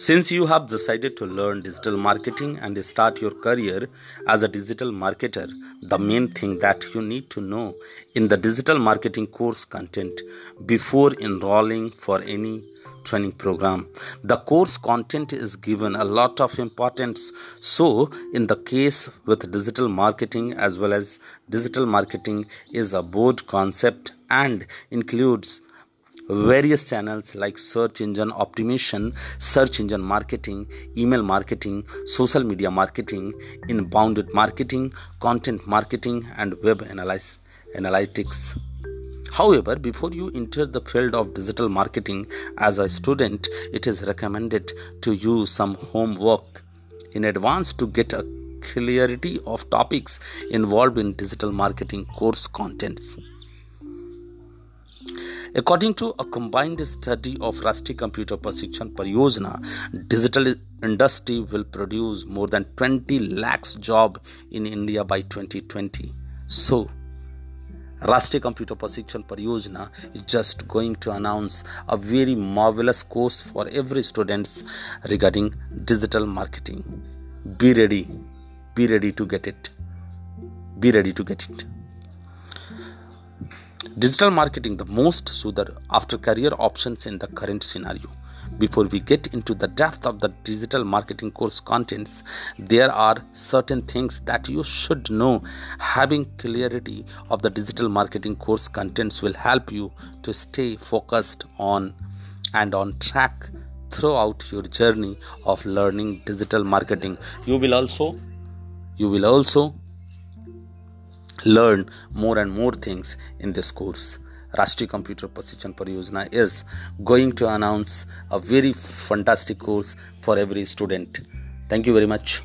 Since you have decided to learn digital marketing and start your career as a digital marketer, the main thing that you need to know in the digital marketing course content before enrolling for any training program. The course content is given a lot of importance. So in the case with digital marketing as well as digital marketing is a broad concept and includes various channels like search engine optimization, search engine marketing, email marketing, social media marketing, inbound marketing, content marketing, and web analysis, analytics. However, before you enter the field of digital marketing as a student, it is recommended to use some homework in advance to get a clarity of topics involved in digital marketing course contents. According to a combined study of Rashtriya Computer Prakshikshan Pariyojana, digital industry will produce more than 20 lakhs job in India by 2020. So, Rashtriya Computer Prakshikshan Pariyojana is just going to announce a very marvelous course for every students regarding digital marketing. Be ready, be ready to get it. Be ready to get it. Digital marketing, the most suited after career options in the current scenario. Before we get into the depth of the digital marketing course contents, there are certain things that you should know. Having clarity of the digital marketing course contents will help you to stay focused on and on track throughout your journey of learning digital marketing. You will also you will also learn more and more things in this course. Rashtriya Computer Prakshikshan Pariyojana is going to announce a very fantastic course for every student. Thank you very much.